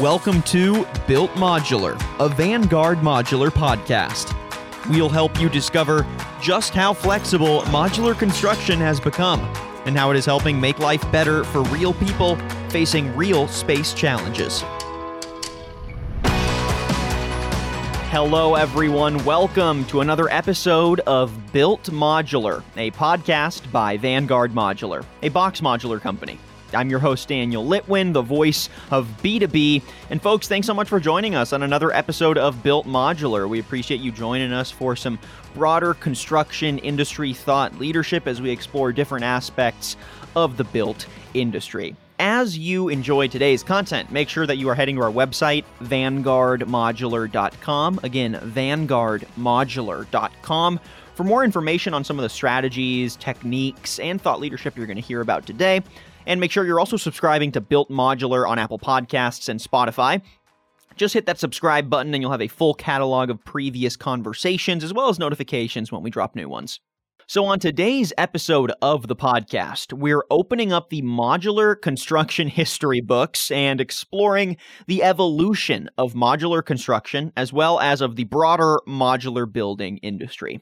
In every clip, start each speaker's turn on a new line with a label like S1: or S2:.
S1: Welcome to Built Modular, a Vanguard modular podcast. We'll help you discover just how flexible modular construction has become and how it is helping make life better for real people facing real space challenges. Hello, everyone. Welcome to another episode of Built Modular, a podcast by Vanguard Modular, a box modular company. I'm your host, Daniel Litwin, the voice of B2B. And folks, thanks so much for joining us on another episode of Built Modular. We appreciate you joining us for some broader construction industry thought leadership as we explore different aspects of the built industry as you enjoy today's content, make sure that you are heading to our website, vanguardmodular.com. Again, vanguardmodular.com for more information on some of the strategies, techniques, and thought leadership you're going to hear about today. And make sure you're also subscribing to Built Modular on Apple Podcasts and Spotify. Just hit that subscribe button and you'll have a full catalog of previous conversations as well as notifications when we drop new ones. So, on today's episode of the podcast, we're opening up the modular construction history books and exploring the evolution of modular construction as well as of the broader modular building industry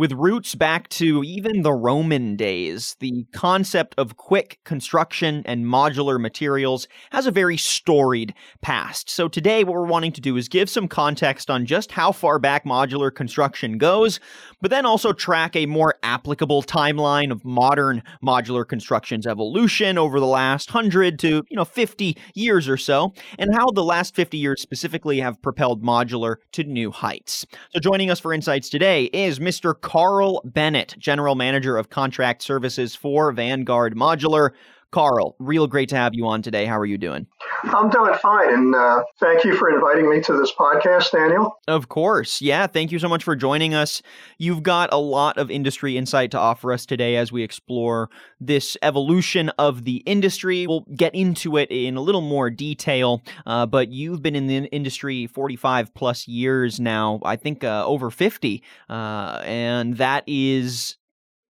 S1: with roots back to even the Roman days. The concept of quick construction and modular materials has a very storied past. So today, what we're wanting to do is give some context on just how far back modular construction goes, but then also track a more applicable timeline of modern modular construction's evolution over the last 100 to, you know, 50 years or so, and how the last 50 years specifically have propelled modular to new heights. So joining us for insights today is Mr. Carl Bennett, General Manager of Contract Services for Vanguard Modular. Carl, real great to have you on today. How are you doing?
S2: I'm doing fine, and uh, thank you for inviting me to this podcast, Daniel.
S1: Of course. Yeah, thank you so much for joining us. You've got a lot of industry insight to offer us today as we explore this evolution of the industry. We'll get into it in a little more detail, uh, but you've been in the industry 45 plus years now, I think uh, over 50, uh, and that is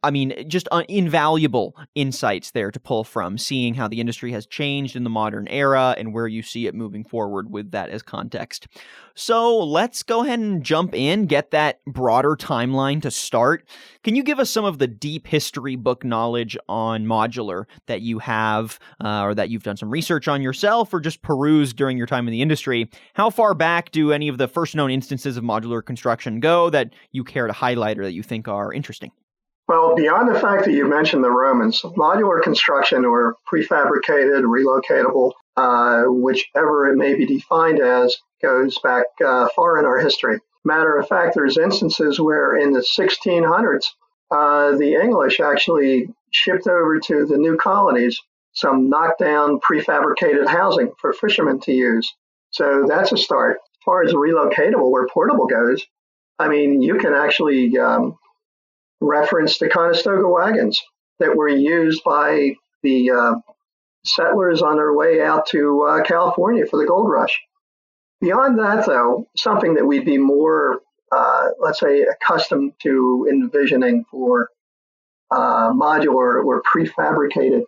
S1: I mean, just uh, invaluable insights there to pull from, seeing how the industry has changed in the modern era and where you see it moving forward with that as context. So let's go ahead and jump in, get that broader timeline to start. Can you give us some of the deep history book knowledge on modular that you have, uh, or that you've done some research on yourself, or just perused during your time in the industry? How far back do any of the first known instances of modular construction go that you care to highlight or that you think are interesting?
S2: Well, beyond the fact that you mentioned the Romans, modular construction or prefabricated, relocatable, uh, whichever it may be defined as, goes back uh, far in our history. Matter of fact, there's instances where in the 1600s, uh, the English actually shipped over to the new colonies some knockdown prefabricated housing for fishermen to use. So that's a start. As far as relocatable or portable goes, I mean, you can actually um, reference the Conestoga wagons that were used by the uh, settlers on their way out to uh, California for the gold rush. Beyond that, though, something that we'd be more, uh, let's say, accustomed to envisioning for uh, modular or prefabricated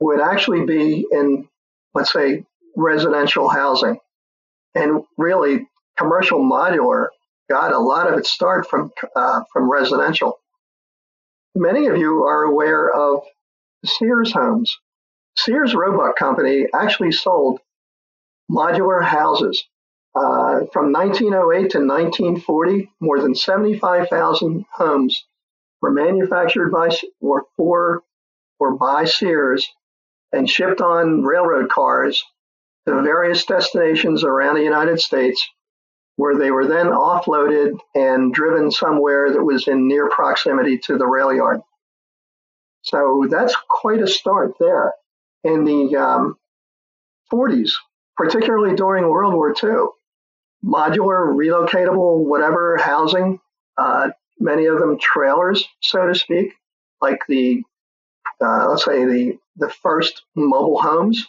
S2: would actually be in, let's say, residential housing. And really, commercial modular got a lot of its start from uh, from residential. Many of you are aware of Sears Homes. Sears Roebuck Company actually sold modular houses. Uh, from 1908 to 1940, more than 75,000 homes were manufactured by or for or by Sears and shipped on railroad cars to various destinations around the United States where they were then offloaded and driven somewhere that was in near proximity to the rail yard. So that's quite a start there. In the um, 40s, particularly during World War II, modular, relocatable, whatever housing, uh, many of them trailers, so to speak, like the, uh, let's say the, the first mobile homes,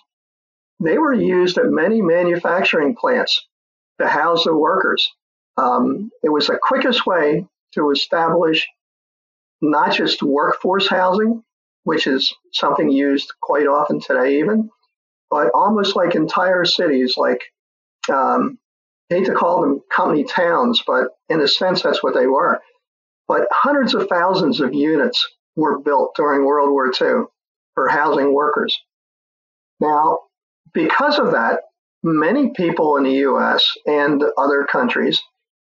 S2: they were used at many manufacturing plants to house the workers. Um, it was the quickest way to establish not just workforce housing, which is something used quite often today, even, but almost like entire cities, like um, I hate to call them company towns, but in a sense, that's what they were. But hundreds of thousands of units were built during World War II for housing workers. Now, because of that, many people in the US and other countries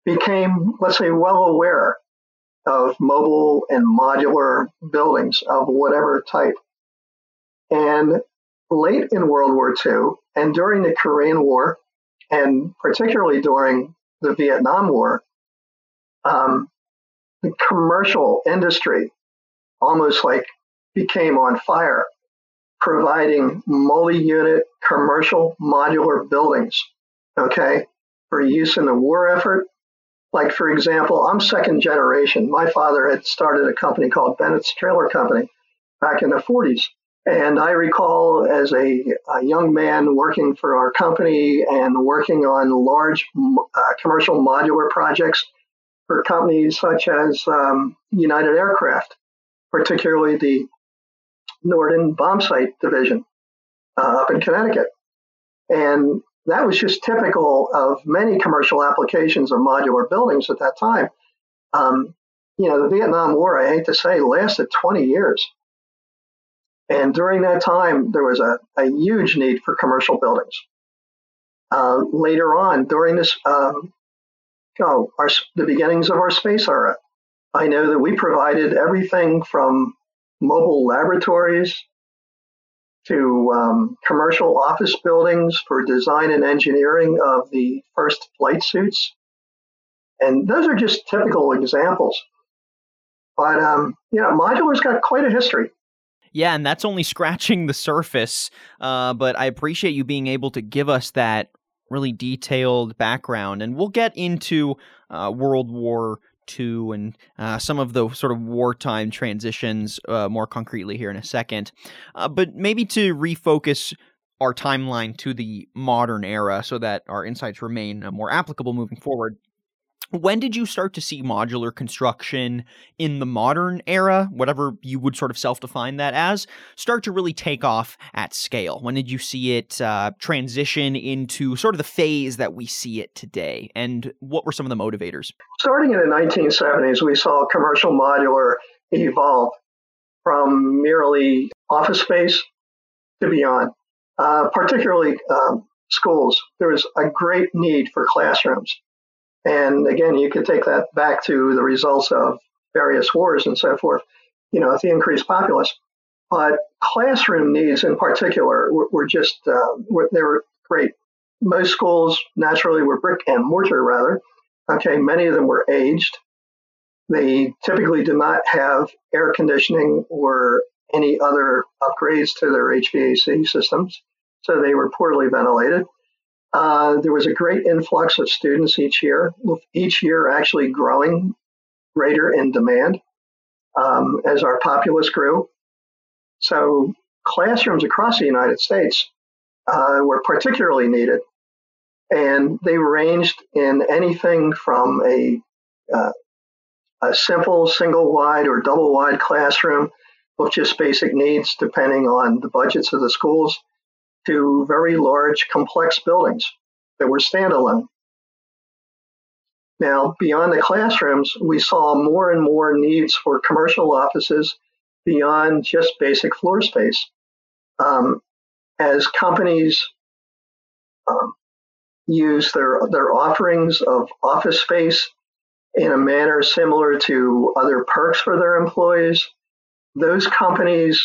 S2: became, let's say, well aware of mobile and modular buildings of whatever type. And late in World War II and during the Korean War, and particularly during the Vietnam War, um, the commercial industry almost like became on fire, providing multi-unit commercial modular buildings, okay, for use in the war effort. Like, for example, I'm second generation. My father had started a company called Bennett's Trailer Company back in the 40s. And I recall as a, a young man working for our company and working on large uh, commercial modular projects for companies such as um, United Aircraft, particularly the Norden Bomb Bombsight Division uh, up in Connecticut. And that was just typical of many commercial applications of modular buildings at that time. Um, you know, the Vietnam War, I hate to say, lasted 20 years. And during that time, there was a, a huge need for commercial buildings. Uh, later on, during this, um, know, our, the beginnings of our space era, I know that we provided everything from mobile laboratories to um, commercial office buildings for design and engineering of the first flight suits. And those are just typical examples. But, um, you know, modular's got quite a history.
S1: Yeah, and that's only scratching the surface. Uh, but I appreciate you being able to give us that really detailed background. And we'll get into uh, World War II and uh, some of the sort of wartime transitions uh, more concretely here in a second. Uh, but maybe to refocus our timeline to the modern era so that our insights remain uh, more applicable moving forward. When did you start to see modular construction in the modern era, whatever you would sort of self define that as, start to really take off at scale? When did you see it uh, transition into sort of the phase that we see it today? And what were some of the motivators?
S2: Starting in the 1970s, we saw commercial modular evolve from merely office space to beyond, uh, particularly um, schools. There was a great need for classrooms and again, you could take that back to the results of various wars and so forth, you know, the increased populace. But classroom needs in particular were, were just, uh, were, they were great. Most schools naturally were brick and mortar rather. Okay, many of them were aged. They typically did not have air conditioning or any other upgrades to their HVAC systems, so they were poorly ventilated. Uh, there was a great influx of students each year, each year actually growing greater in demand um, as our populace grew. So classrooms across the United States uh, were particularly needed, and they ranged in anything from a uh, a simple single wide or double wide classroom with just basic needs, depending on the budgets of the schools, to very large, complex buildings that were standalone. Now, beyond the classrooms, we saw more and more needs for commercial offices beyond just basic floor space. Um, as companies um, use their, their offerings of office space in a manner similar to other perks for their employees, those companies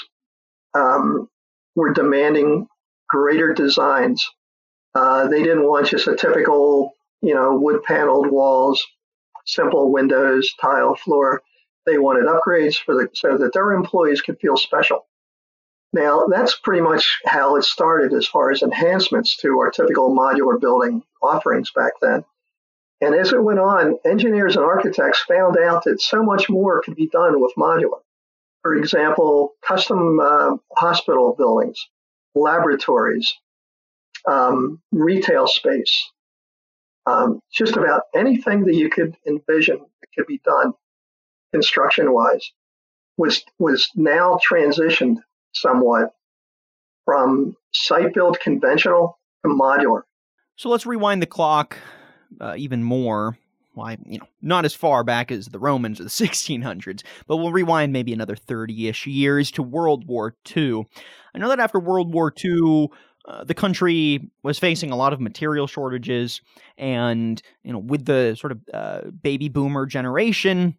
S2: um, were demanding greater designs. Uh, they didn't want just a typical, you know, wood paneled walls, simple windows, tile floor. They wanted upgrades for the, so that their employees could feel special. Now, that's pretty much how it started as far as enhancements to our typical modular building offerings back then. And as it went on, engineers and architects found out that so much more could be done with modular. For example, custom uh, hospital buildings, laboratories, um, retail space, um, just about anything that you could envision that could be done construction wise was was now transitioned somewhat from site built conventional to modular.
S1: So let's rewind the clock uh, even more. Why, you know, not as far back as the Romans or the 1600s, but we'll rewind maybe another 30 ish years to World War II. I know that after World War II, uh, the country was facing a lot of material shortages, and you know, with the sort of uh, baby boomer generation,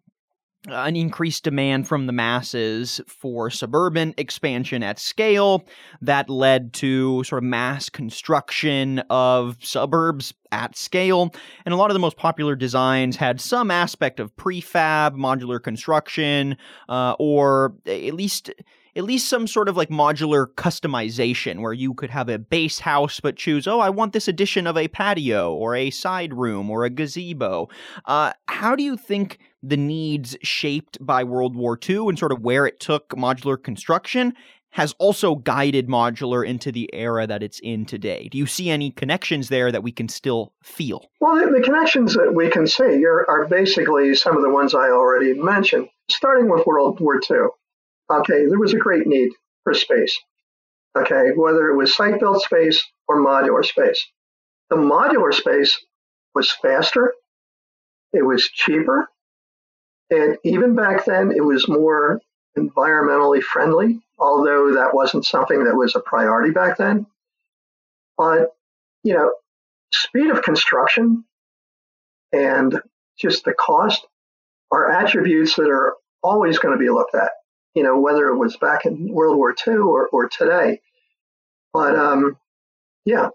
S1: an increased demand from the masses for suburban expansion at scale that led to sort of mass construction of suburbs at scale and a lot of the most popular designs had some aspect of prefab modular construction uh, or at least at least some sort of like modular customization where you could have a base house but choose, oh, I want this addition of a patio or a side room or a gazebo. Uh, how do you think the needs shaped by World War II and sort of where it took modular construction has also guided modular into the era that it's in today. Do you see any connections there that we can still feel?
S2: Well, the, the connections that we can see are, are, basically some of the ones I already mentioned, starting with World War II okay, there was a great need for space. Okay, whether it was site built space or modular space. The modular space was faster, it was cheaper, and even back then it was more environmentally friendly, although that wasn't something that was a priority back then. But, you know, speed of construction and just the cost are attributes that are always going to be looked at you know, whether it was back in World War II or, or today. But um, yeah,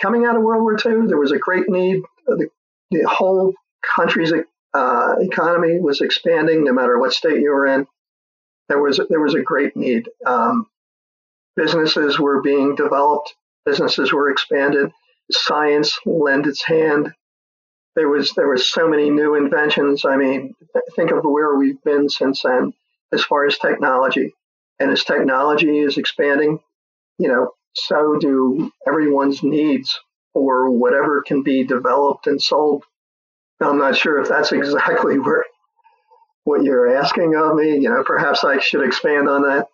S2: coming out of World War II, there was a great need. The, the whole country's uh, economy was expanding, no matter what state you were in. There was there was a great need. Um, businesses were being developed. Businesses were expanded. Science lent its hand. There was there was so many new inventions. I mean, think of where we've been since then as far as technology. And as technology is expanding, you know, so do everyone's needs for whatever can be developed and sold. I'm not sure if that's exactly where what you're asking of me. You know, perhaps I should expand on that.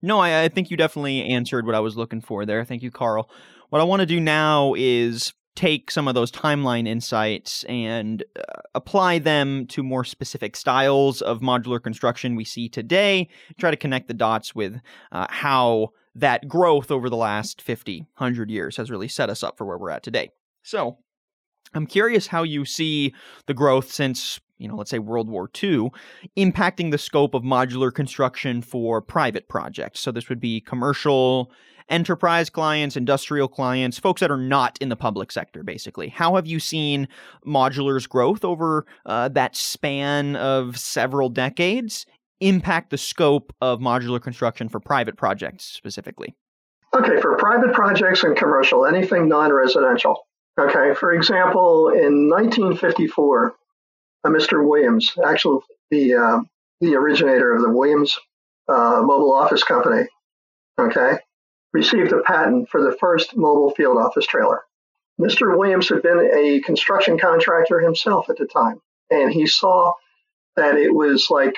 S1: No, I, I think you definitely answered what I was looking for there. Thank you, Carl. What I want to do now is take some of those timeline insights and uh, apply them to more specific styles of modular construction we see today, try to connect the dots with uh, how that growth over the last 50, 100 years has really set us up for where we're at today. So, I'm curious how you see the growth since, you know, let's say World War II impacting the scope of modular construction for private projects. So, this would be commercial enterprise clients, industrial clients, folks that are not in the public sector, basically. How have you seen modular's growth over uh, that span of several decades impact the scope of modular construction for private projects specifically?
S2: Okay, for private projects and commercial, anything non residential. Okay, for example, in 1954, uh, Mr. Williams, actually the, uh, the originator of the Williams uh, Mobile Office Company, okay, received a patent for the first mobile field office trailer. Mr. Williams had been a construction contractor himself at the time, and he saw that it was like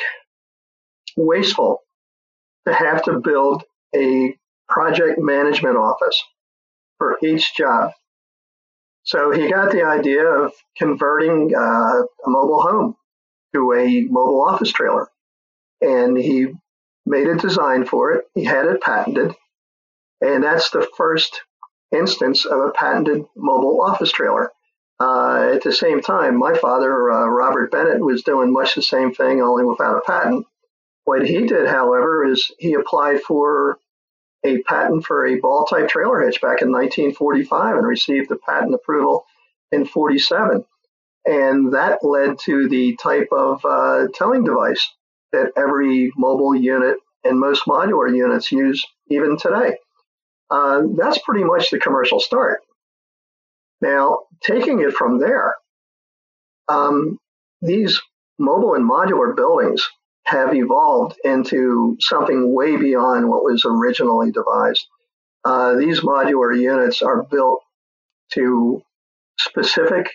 S2: wasteful to have to build a project management office for each job. So he got the idea of converting uh, a mobile home to a mobile office trailer. And he made a design for it. He had it patented. And that's the first instance of a patented mobile office trailer. Uh, at the same time, my father, uh, Robert Bennett, was doing much the same thing, only without a patent. What he did, however, is he applied for a patent for a ball type trailer hitch back in 1945 and received the patent approval in 47. And that led to the type of uh, towing device that every mobile unit and most modular units use even today. Uh, that's pretty much the commercial start. Now, taking it from there, um, these mobile and modular buildings have evolved into something way beyond what was originally devised. Uh, these modular units are built to specific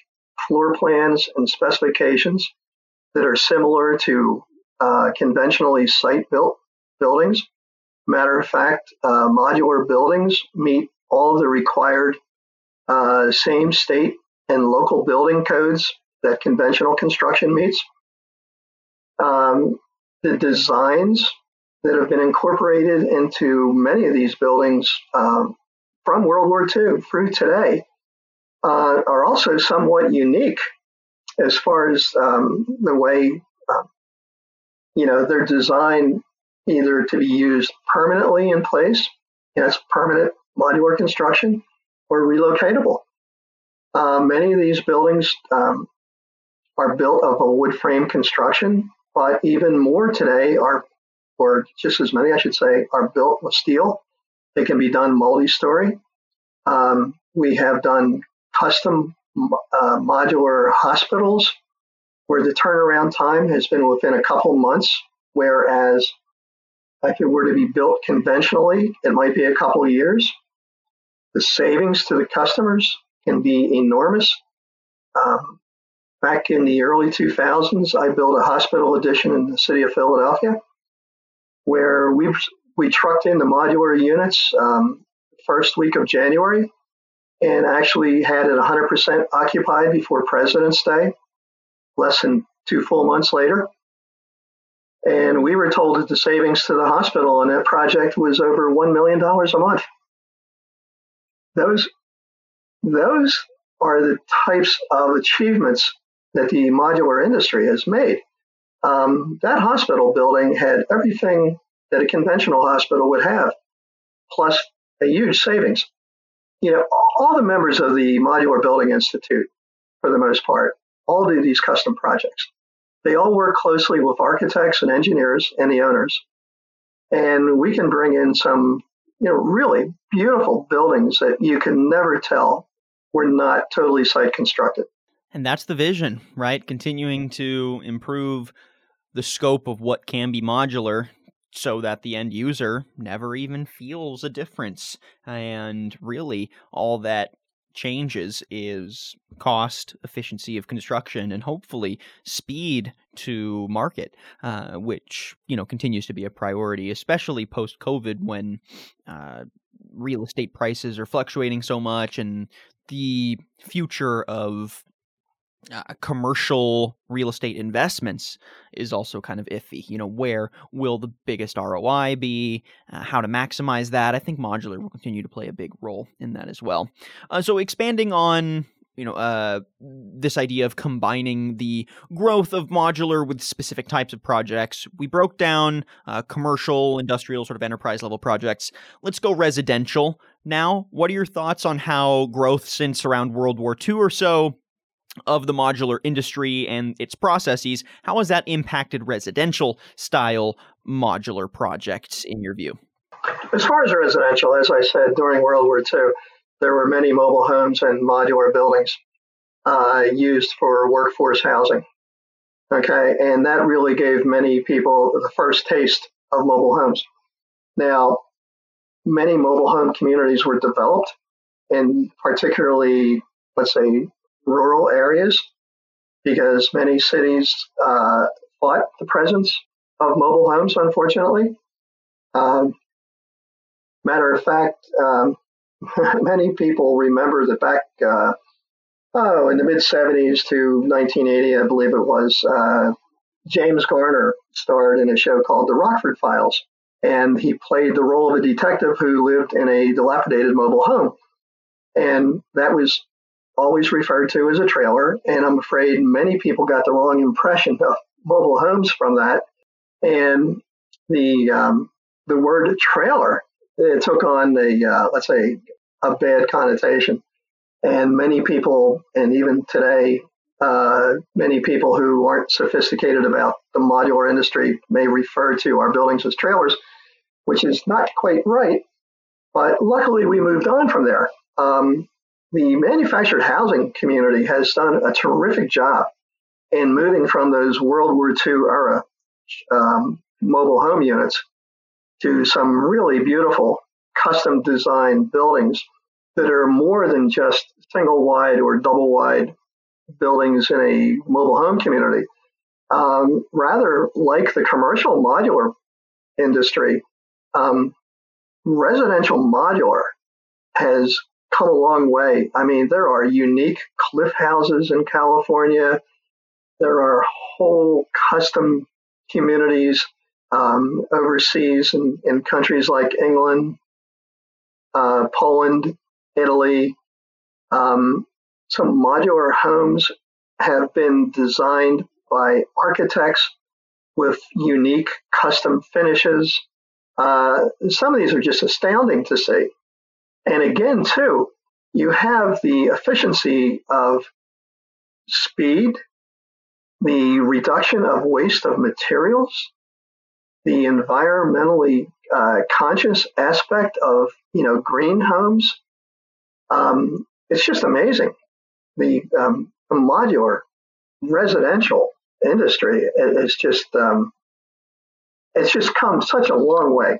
S2: floor plans and specifications that are similar to uh, conventionally site built buildings. Matter of fact, uh, modular buildings meet all the required uh, same state and local building codes that conventional construction meets. Um, the designs that have been incorporated into many of these buildings um, from World War II through today uh, are also somewhat unique as far as um, the way uh, you know they're designed either to be used permanently in place, as permanent modular construction, or relocatable. Uh, many of these buildings um, are built of a wood frame construction, but even more today are, or just as many, I should say, are built with steel. They can be done multi-story. Um, we have done custom uh, modular hospitals where the turnaround time has been within a couple months, whereas if it were to be built conventionally, it might be a couple years. The savings to the customers can be enormous. Um, back in the early 2000s, I built a hospital addition in the city of Philadelphia where we we trucked in the modular units um, first week of January and actually had it 100% occupied before President's Day, less than two full months later. And we were told that the savings to the hospital on that project was over $1 million a month. Those, those are the types of achievements that the modular industry has made. Um, that hospital building had everything that a conventional hospital would have, plus a huge savings. You know, all the members of the Modular Building Institute, for the most part, all do these custom projects. They all work closely with architects and engineers and the owners. And we can bring in some, you know, really beautiful buildings that you can never tell were not totally site constructed.
S1: And that's the vision, right? Continuing to improve the scope of what can be modular so that the end user never even feels a difference. And really, all that changes is cost, efficiency of construction, and hopefully speed to market, uh, which you know continues to be a priority, especially post COVID when uh, real estate prices are fluctuating so much, and the future of uh, commercial real estate investments is also kind of iffy. You know, where will the biggest ROI be? Uh, how to maximize that? I think modular will continue to play a big role in that as well. Uh, so, expanding on you know uh, this idea of combining the growth of modular with specific types of projects we broke down uh, commercial industrial sort of enterprise level projects let's go residential now what are your thoughts on how growth since around world war ii or so of the modular industry and its processes, how has that impacted residential style modular projects in your view?
S2: As far as residential, as I said, during World War II, there were many mobile homes and modular buildings uh, used for workforce housing. Okay, and that really gave many people the first taste of mobile homes. Now, many mobile home communities were developed, and particularly, let's say, rural areas because many cities uh, fought the presence of mobile homes, unfortunately. Um, matter of fact, um, many people remember that back, uh, oh, in the mid 70s to 1980, I believe it was, uh, James Garner starred in a show called The Rockford Files. And he played the role of a detective who lived in a dilapidated mobile home. And that was always referred to as a trailer. And I'm afraid many people got the wrong impression of mobile homes from that. And the um, the word trailer it took on the uh, let's say a bad connotation. And many people, and even today, uh, many people who aren't sophisticated about the modular industry may refer to our buildings as trailers, which is not quite right. But luckily, we moved on from there. Um, the manufactured housing community has done a terrific job in moving from those World War II era um, mobile home units to some really beautiful custom designed buildings that are more than just single wide or double wide buildings in a mobile home community. Um, rather, like the commercial modular industry, um, residential modular has come a long way. I mean, there are unique cliff houses in California. There are whole custom communities um, overseas in, in countries like England, uh, Poland, Italy. Um, some modular homes have been designed by architects with unique custom finishes. Uh, some of these are just astounding to see. And again, too, you have the efficiency of speed, the reduction of waste of materials, the environmentally uh, conscious aspect of you know green homes. Um, it's just amazing. The, um, modular residential industry is just um, it's just come such a long way.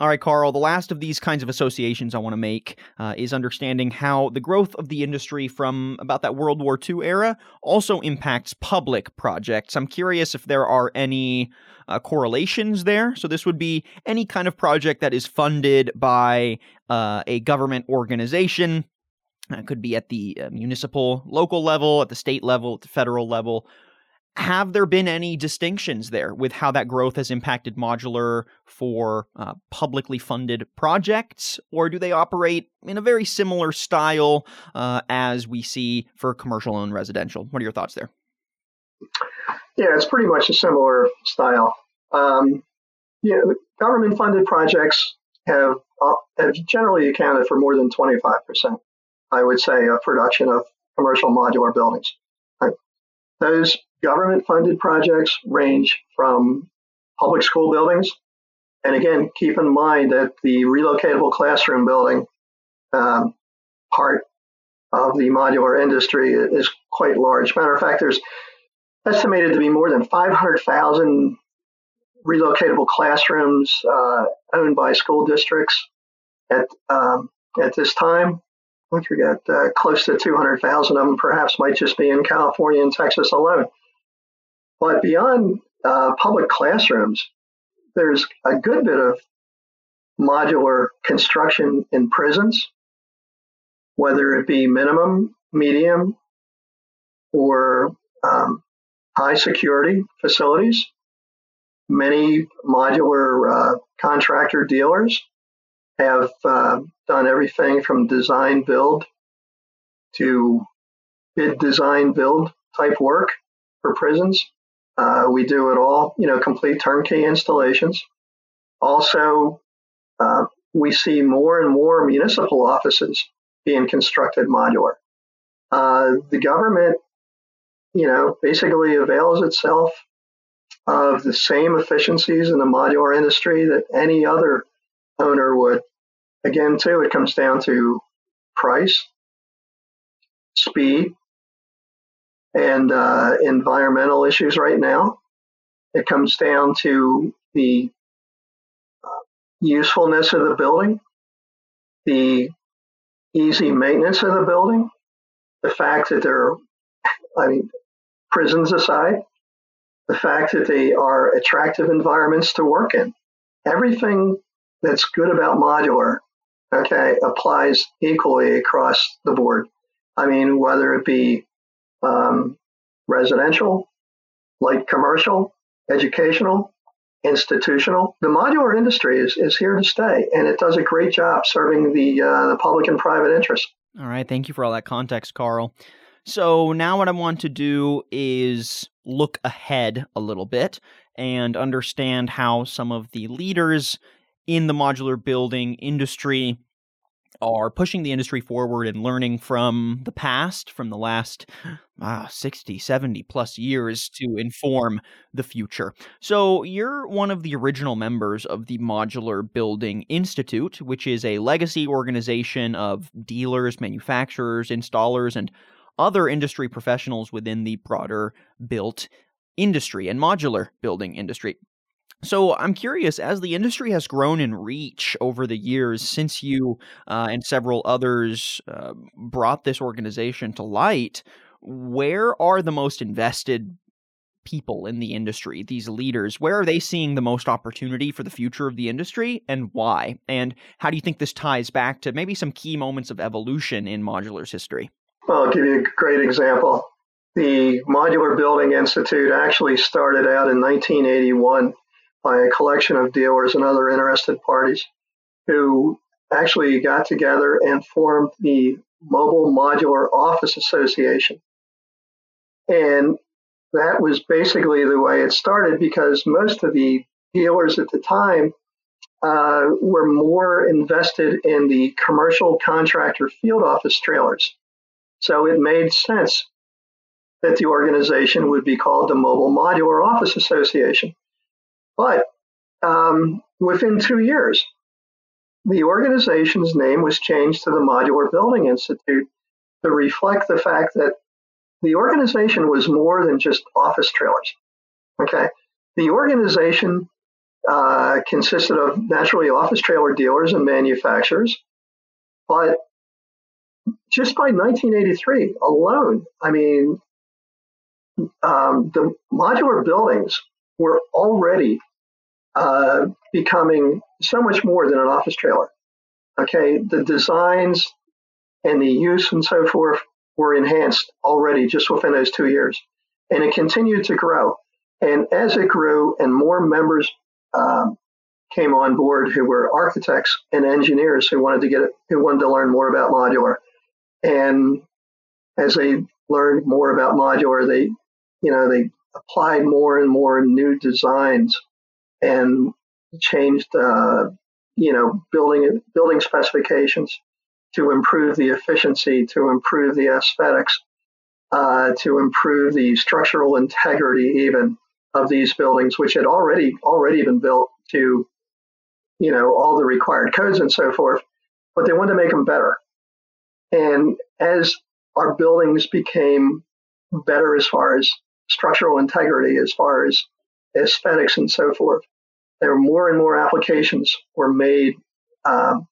S1: All right, Carl, the last of these kinds of associations I want to make uh, is understanding how the growth of the industry from about that World War II era also impacts public projects. I'm curious if there are any uh, correlations there. So, this would be any kind of project that is funded by uh, a government organization. It could be at the uh, municipal, local level, at the state level, at the federal level have there been any distinctions there with how that growth has impacted modular for uh, publicly funded projects, or do they operate in a very similar style uh, as we see for commercial and residential? What are your thoughts there?
S2: Yeah, it's pretty much a similar style. Um, you know, government funded projects have, uh, have generally accounted for more than 25%, I would say, of production of commercial modular buildings. Those Government funded projects range from public school buildings. And again, keep in mind that the relocatable classroom building um, part of the modular industry is quite large. Matter of fact, there's estimated to be more than 500,000 relocatable classrooms uh, owned by school districts at um, at this time. I think we got uh, close to 200,000 of them perhaps might just be in California and Texas alone. But beyond uh, public classrooms, there's a good bit of modular construction in prisons, whether it be minimum, medium, or um, high security facilities. Many modular uh, contractor dealers have uh, done everything from design build to bid design build type work for prisons. Uh, we do it all, you know, complete turnkey installations. Also, uh, we see more and more municipal offices being constructed modular. Uh, the government, you know, basically avails itself of the same efficiencies in the modular industry that any other owner would. Again, too, it comes down to price, speed, and uh, environmental issues right now. It comes down to the uh, usefulness of the building, the easy maintenance of the building, the fact that they're, I mean, prisons aside, the fact that they are attractive environments to work in. Everything that's good about modular, okay, applies equally across the board. I mean, whether it be um, residential, light commercial, educational, institutional. The modular industry is, is here to stay, and it does a great job serving the, uh, the public and private interest.
S1: All right. Thank you for all that context, Carl. So now what I want to do is look ahead a little bit and understand how some of the leaders in the modular building industry are pushing the industry forward and learning from the past, from the last ah, 60, 70 plus years to inform the future. So, you're one of the original members of the Modular Building Institute, which is a legacy organization of dealers, manufacturers, installers, and other industry professionals within the broader built industry and modular building industry. So I'm curious, as the industry has grown in reach over the years since you uh, and several others uh, brought this organization to light, where are the most invested people in the industry, these leaders, where are they seeing the most opportunity for the future of the industry and why? And how do you think this ties back to maybe some key moments of evolution in modular's history?
S2: Well, I'll give you a great example. The Modular Building Institute actually started out in 1981 by a collection of dealers and other interested parties who actually got together and formed the Mobile Modular Office Association. And that was basically the way it started because most of the dealers at the time uh, were more invested in the commercial contractor field office trailers. So it made sense that the organization would be called the Mobile Modular Office Association. But um, within two years, the organization's name was changed to the Modular Building Institute to reflect the fact that the organization was more than just office trailers. Okay. The organization uh, consisted of naturally office trailer dealers and manufacturers, but just by 1983 alone, I mean, um, the modular buildings were already uh, becoming so much more than an office trailer. Okay, the designs and the use and so forth were enhanced already just within those two years, and it continued to grow. And as it grew, and more members um, came on board who were architects and engineers who wanted to get it, who wanted to learn more about modular, and as they learned more about modular, they, you know, they applied more and more new designs and changed, uh, you know, building building specifications to improve the efficiency, to improve the aesthetics, uh, to improve the structural integrity even of these buildings, which had already already been built to, you know, all the required codes and so forth. But they wanted to make them better. And as our buildings became better as far as structural integrity, as far as aesthetics and so forth, there were more and more applications were made um,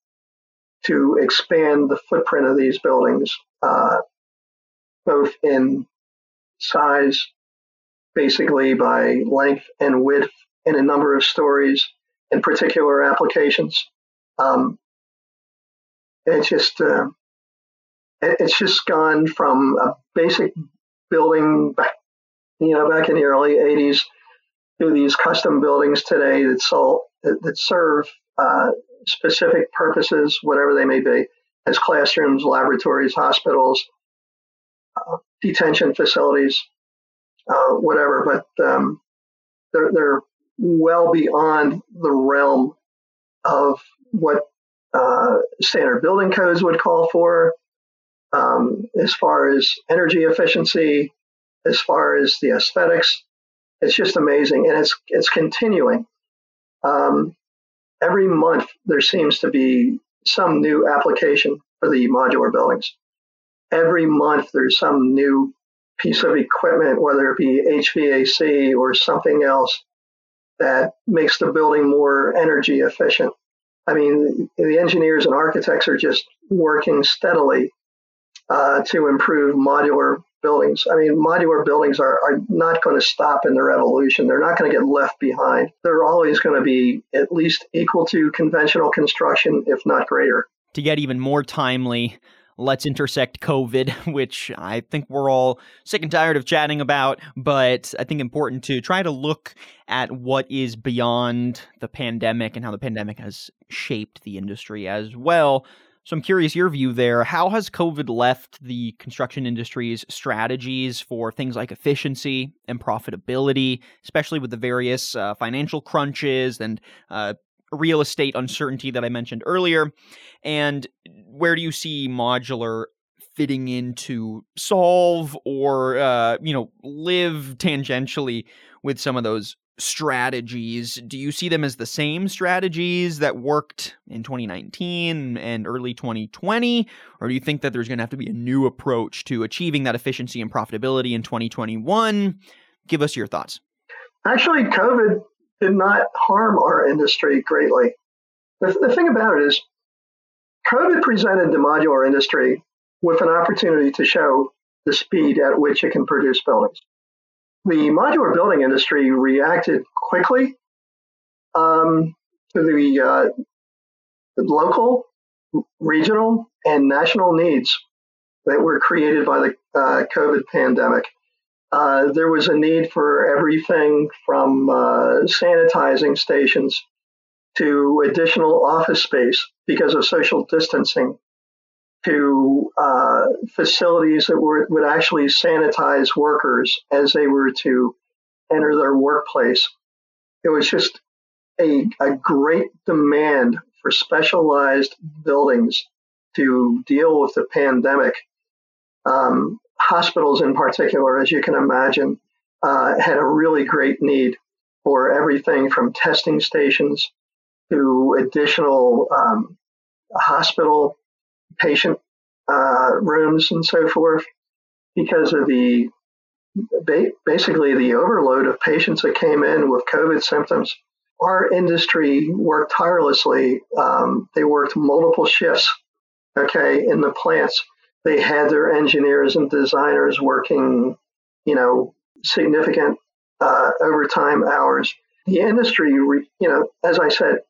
S2: to expand the footprint of these buildings, uh, both in size, basically by length and width, and a number of stories and particular applications. Um, it's just uh, it's just gone from a basic building back, you know, back in the early '80s to these custom buildings today that, sold, that, that serve uh, specific purposes, whatever they may be, as classrooms, laboratories, hospitals, uh, detention facilities, uh, whatever. But um, they're, they're well beyond the realm of what uh, standard building codes would call for, um, as far as energy efficiency, as far as the aesthetics. It's just amazing, and it's it's continuing. Um, every month there seems to be some new application for the modular buildings. Every month there's some new piece of equipment, whether it be HVAC or something else, that makes the building more energy efficient. I mean, the engineers and architects are just working steadily uh, to improve modular buildings. I mean, modular buildings are, are not going to stop in their evolution. They're not going to get left behind. They're always going to be at least equal to conventional construction, if not greater.
S1: To get even more timely, let's intersect COVID, which I think we're all sick and tired of chatting about, but I think important to try to look at what is beyond the pandemic and how the pandemic has shaped the industry as well. So I'm curious your view there. How has COVID left the construction industry's strategies for things like efficiency and profitability, especially with the various uh, financial crunches and uh, real estate uncertainty that I mentioned earlier? And where do you see modular fitting into solve or uh, you know live tangentially with some of those strategies, do you see them as the same strategies that worked in 2019 and early 2020? Or do you think that there's going to have to be a new approach to achieving that efficiency and profitability in 2021? Give us your thoughts.
S2: Actually, COVID did not harm our industry greatly. The, the thing about it is, COVID presented the modular industry with an opportunity to show the speed at which it can produce buildings. The modular building industry reacted quickly um, to the, uh, local, regional, and national needs that were created by the uh, COVID pandemic. Uh, there was a need for everything from uh, sanitizing stations to additional office space because of social distancing to uh, facilities that were, would actually sanitize workers as they were to enter their workplace. It was just a, a great demand for specialized buildings to deal with the pandemic. Um, hospitals, in particular, as you can imagine, uh, had a really great need for everything from testing stations to additional um, hospital patient uh, rooms and so forth because of the basically the overload of patients that came in with COVID symptoms. Our industry worked tirelessly. Um, they worked multiple shifts, okay, in the plants. They had their engineers and designers working, you know, significant uh, overtime hours. The industry, you know, as I said,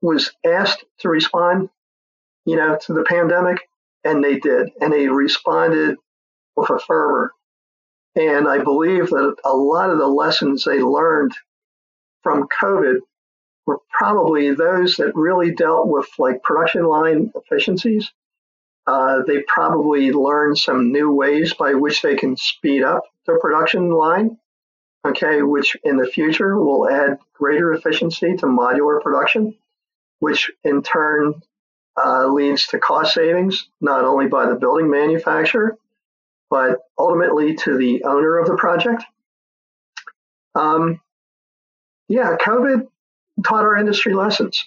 S2: was asked to respond, you know, to the pandemic, and they did, and they responded with a fervor. And I believe that a lot of the lessons they learned from COVID were probably those that really dealt with like production line efficiencies. Uh, they probably learned some new ways by which they can speed up their production line, okay, which in the future will add greater efficiency to modular production which in turn uh, leads to cost savings, not only by the building manufacturer, but ultimately to the owner of the project. Um, yeah, COVID taught our industry lessons.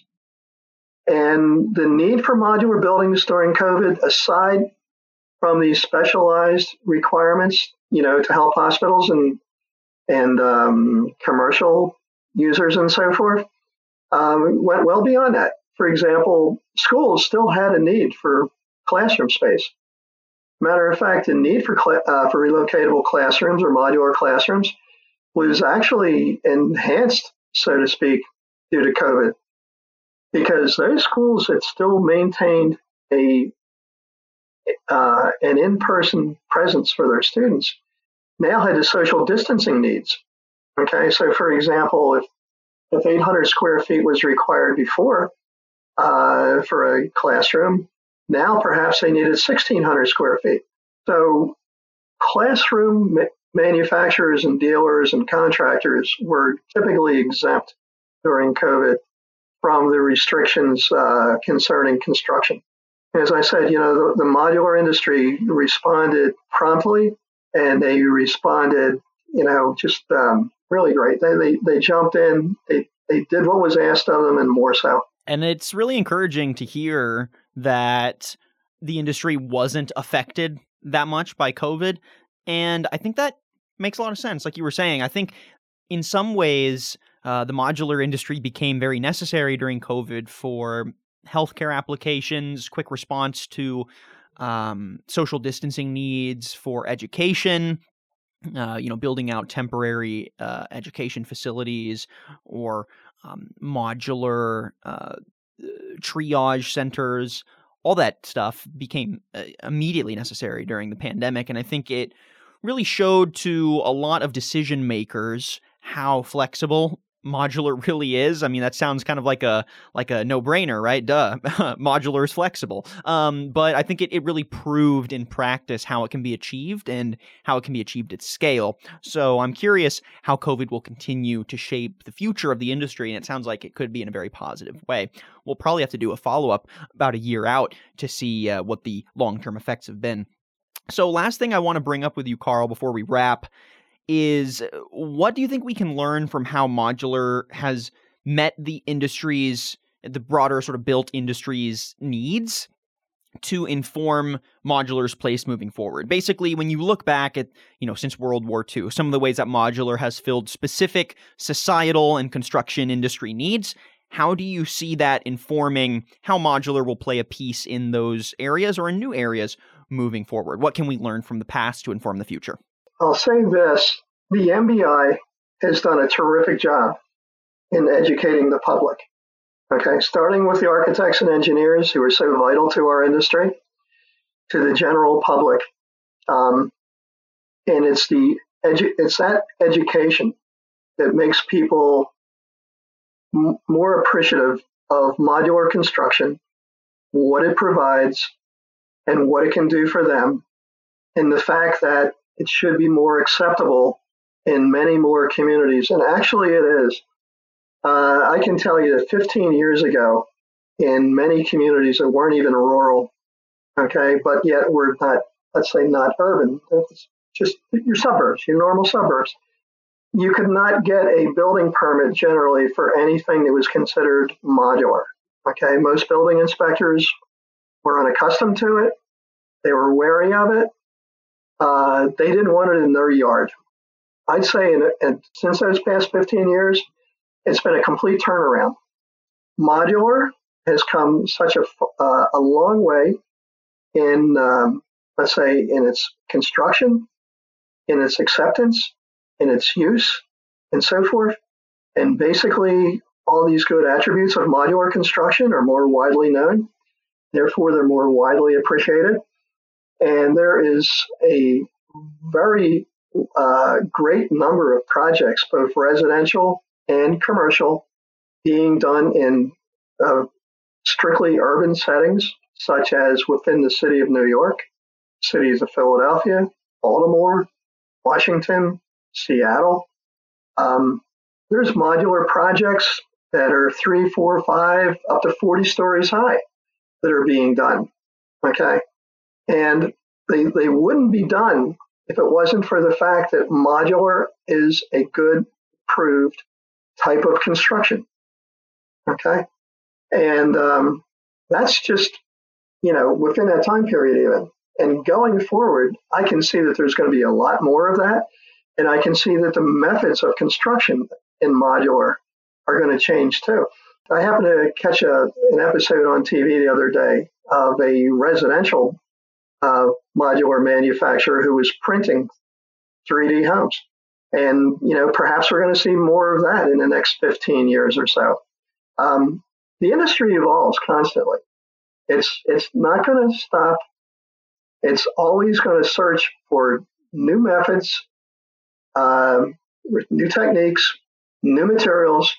S2: And the need for modular buildings during COVID, aside from these specialized requirements, you know, to help hospitals and and um, commercial users and so forth, um, went well beyond that. For example, schools still had a need for classroom space. Matter of fact, the need for cl- uh, for relocatable classrooms or modular classrooms was actually enhanced, so to speak, due to COVID, because those schools that still maintained a uh, an in-person presence for their students now had the social distancing needs. Okay, so for example, if if 800 square feet was required before uh, for a classroom, now perhaps they needed 1,600 square feet. So classroom ma- manufacturers and dealers and contractors were typically exempt during COVID from the restrictions uh, concerning construction. As I said, you know, the, the modular industry responded promptly and they responded, you know, just um, really great. They, they, they jumped in, they, they did what was asked of them and more so.
S1: And it's really encouraging to hear that the industry wasn't affected that much by COVID. And I think that makes a lot of sense. Like you were saying, I think in some ways, uh, the modular industry became very necessary during COVID for healthcare applications, quick response to um, social distancing needs, for education, uh, you know, building out temporary uh, education facilities or um, modular uh, triage centers, all that stuff became uh, immediately necessary during the pandemic. And I think it really showed to a lot of decision makers how flexible modular really is. I mean, that sounds kind of like a like a no brainer, right? Duh, modular is flexible. Um, but I think it, it really proved in practice how it can be achieved and how it can be achieved at scale. So I'm curious how COVID will continue to shape the future of the industry, and it sounds like it could be in a very positive way. We'll probably have to do a follow up about a year out to see uh, what the long term effects have been. So, last thing I want to bring up with you, Carl, before we wrap is uh, what do you think we can learn from how modular has met the industry's the broader sort of built industry's needs to inform modular's place moving forward. Basically, when you look back at, you know, since World War II, some of the ways that modular has filled specific societal and construction industry needs, how do you see that informing how modular will play a piece in those areas or in new areas moving forward? What can we learn from the past to inform the future?
S2: I'll say this the MBI has done a terrific job in educating the public. Okay, starting with the architects and engineers who are so vital to our industry, to the general public, um, and it's the edu- it's that education that makes people m- more appreciative of modular construction, what it provides, and what it can do for them, and the fact that it should be more acceptable in many more communities. And actually, it is. Uh, I can tell you that 15 years ago, in many communities that weren't even rural, okay, but yet we're not, let's say, not urban, it's just your suburbs, your normal suburbs. You could not get a building permit generally for anything that was considered modular. Okay, most building inspectors were unaccustomed to it. They were wary of it. Uh, they didn't want it in their yard. I'd say in, in, since those past 15 years, it's been a complete turnaround. Modular has come such a, uh, a long way in, um, let's say, in its construction, in its acceptance, in its use, and so forth. And basically, all these good attributes of modular construction are more widely known. Therefore, they're more widely appreciated. And there is a very uh, great number of projects, both residential and commercial, being done in uh, strictly urban settings, such as within the city of New York, cities of Philadelphia, Baltimore, Washington, Seattle. Um, there's modular projects that are three, four, five, up to 40 stories high that are being done. Okay. And they, they wouldn't be done if it wasn't for the fact that modular is a good proved type of construction. Okay. And um, that's just, you know, within that time period, even. And going forward, I can see that there's going to be a lot more of that. And I can see that the methods of construction in modular are going to change too. I happened to catch a, an episode on TV the other day of a residential uh, modular manufacturer who was printing 3D homes. And, you know, perhaps we're going to see more of that in the next 15 years or so. Um, the industry evolves constantly. It's, it's not going to stop. It's always going to search for new methods, um, new techniques, new materials,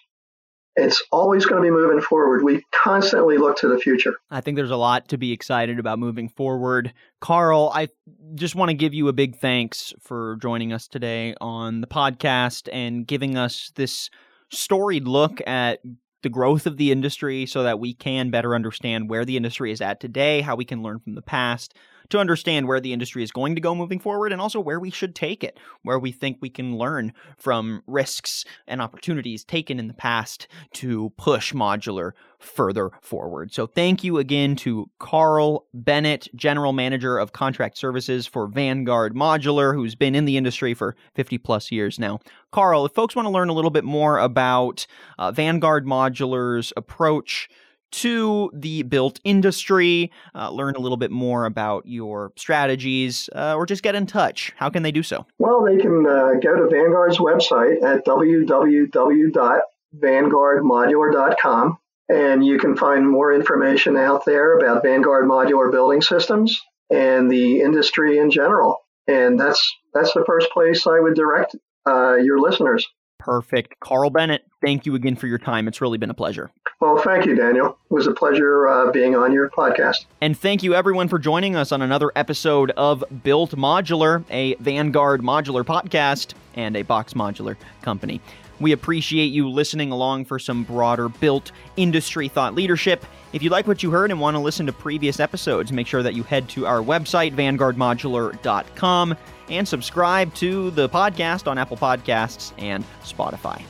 S2: it's always going to be moving forward. We constantly look to the future.
S1: I think there's a lot to be excited about moving forward. Carl, I just want to give you a big thanks for joining us today on the podcast and giving us this storied look at the growth of the industry so that we can better understand where the industry is at today, how we can learn from the past, to understand where the industry is going to go moving forward and also where we should take it, where we think we can learn from risks and opportunities taken in the past to push modular further forward. So thank you again to Carl Bennett, General Manager of Contract Services for Vanguard Modular, who's been in the industry for 50 plus years now. Carl, if folks want to learn a little bit more about uh, Vanguard Modular's approach to the built industry, uh, learn a little bit more about your strategies, uh, or just get in touch, how can they do so?
S2: Well, they can uh, go to Vanguard's website at www.vanguardmodular.com, and you can find more information out there about Vanguard Modular Building Systems and the industry in general. And that's that's the first place I would direct uh, your listeners.
S1: Perfect. Carl Bennett, thank you again for your time. It's really been a pleasure.
S2: Well, thank you, Daniel. It was a pleasure uh, being on your podcast.
S1: And thank you, everyone, for joining us on another episode of Built Modular, a Vanguard modular podcast and a BOXX Modular company. We appreciate you listening along for some broader built industry thought leadership. If you like what you heard and want to listen to previous episodes, make sure that you head to our website, vanguardmodular.com, and subscribe to the podcast on Apple Podcasts and Spotify.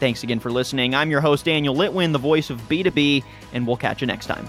S1: Thanks again for listening. I'm your host, Daniel Litwin, the voice of B2B, and we'll catch you next time.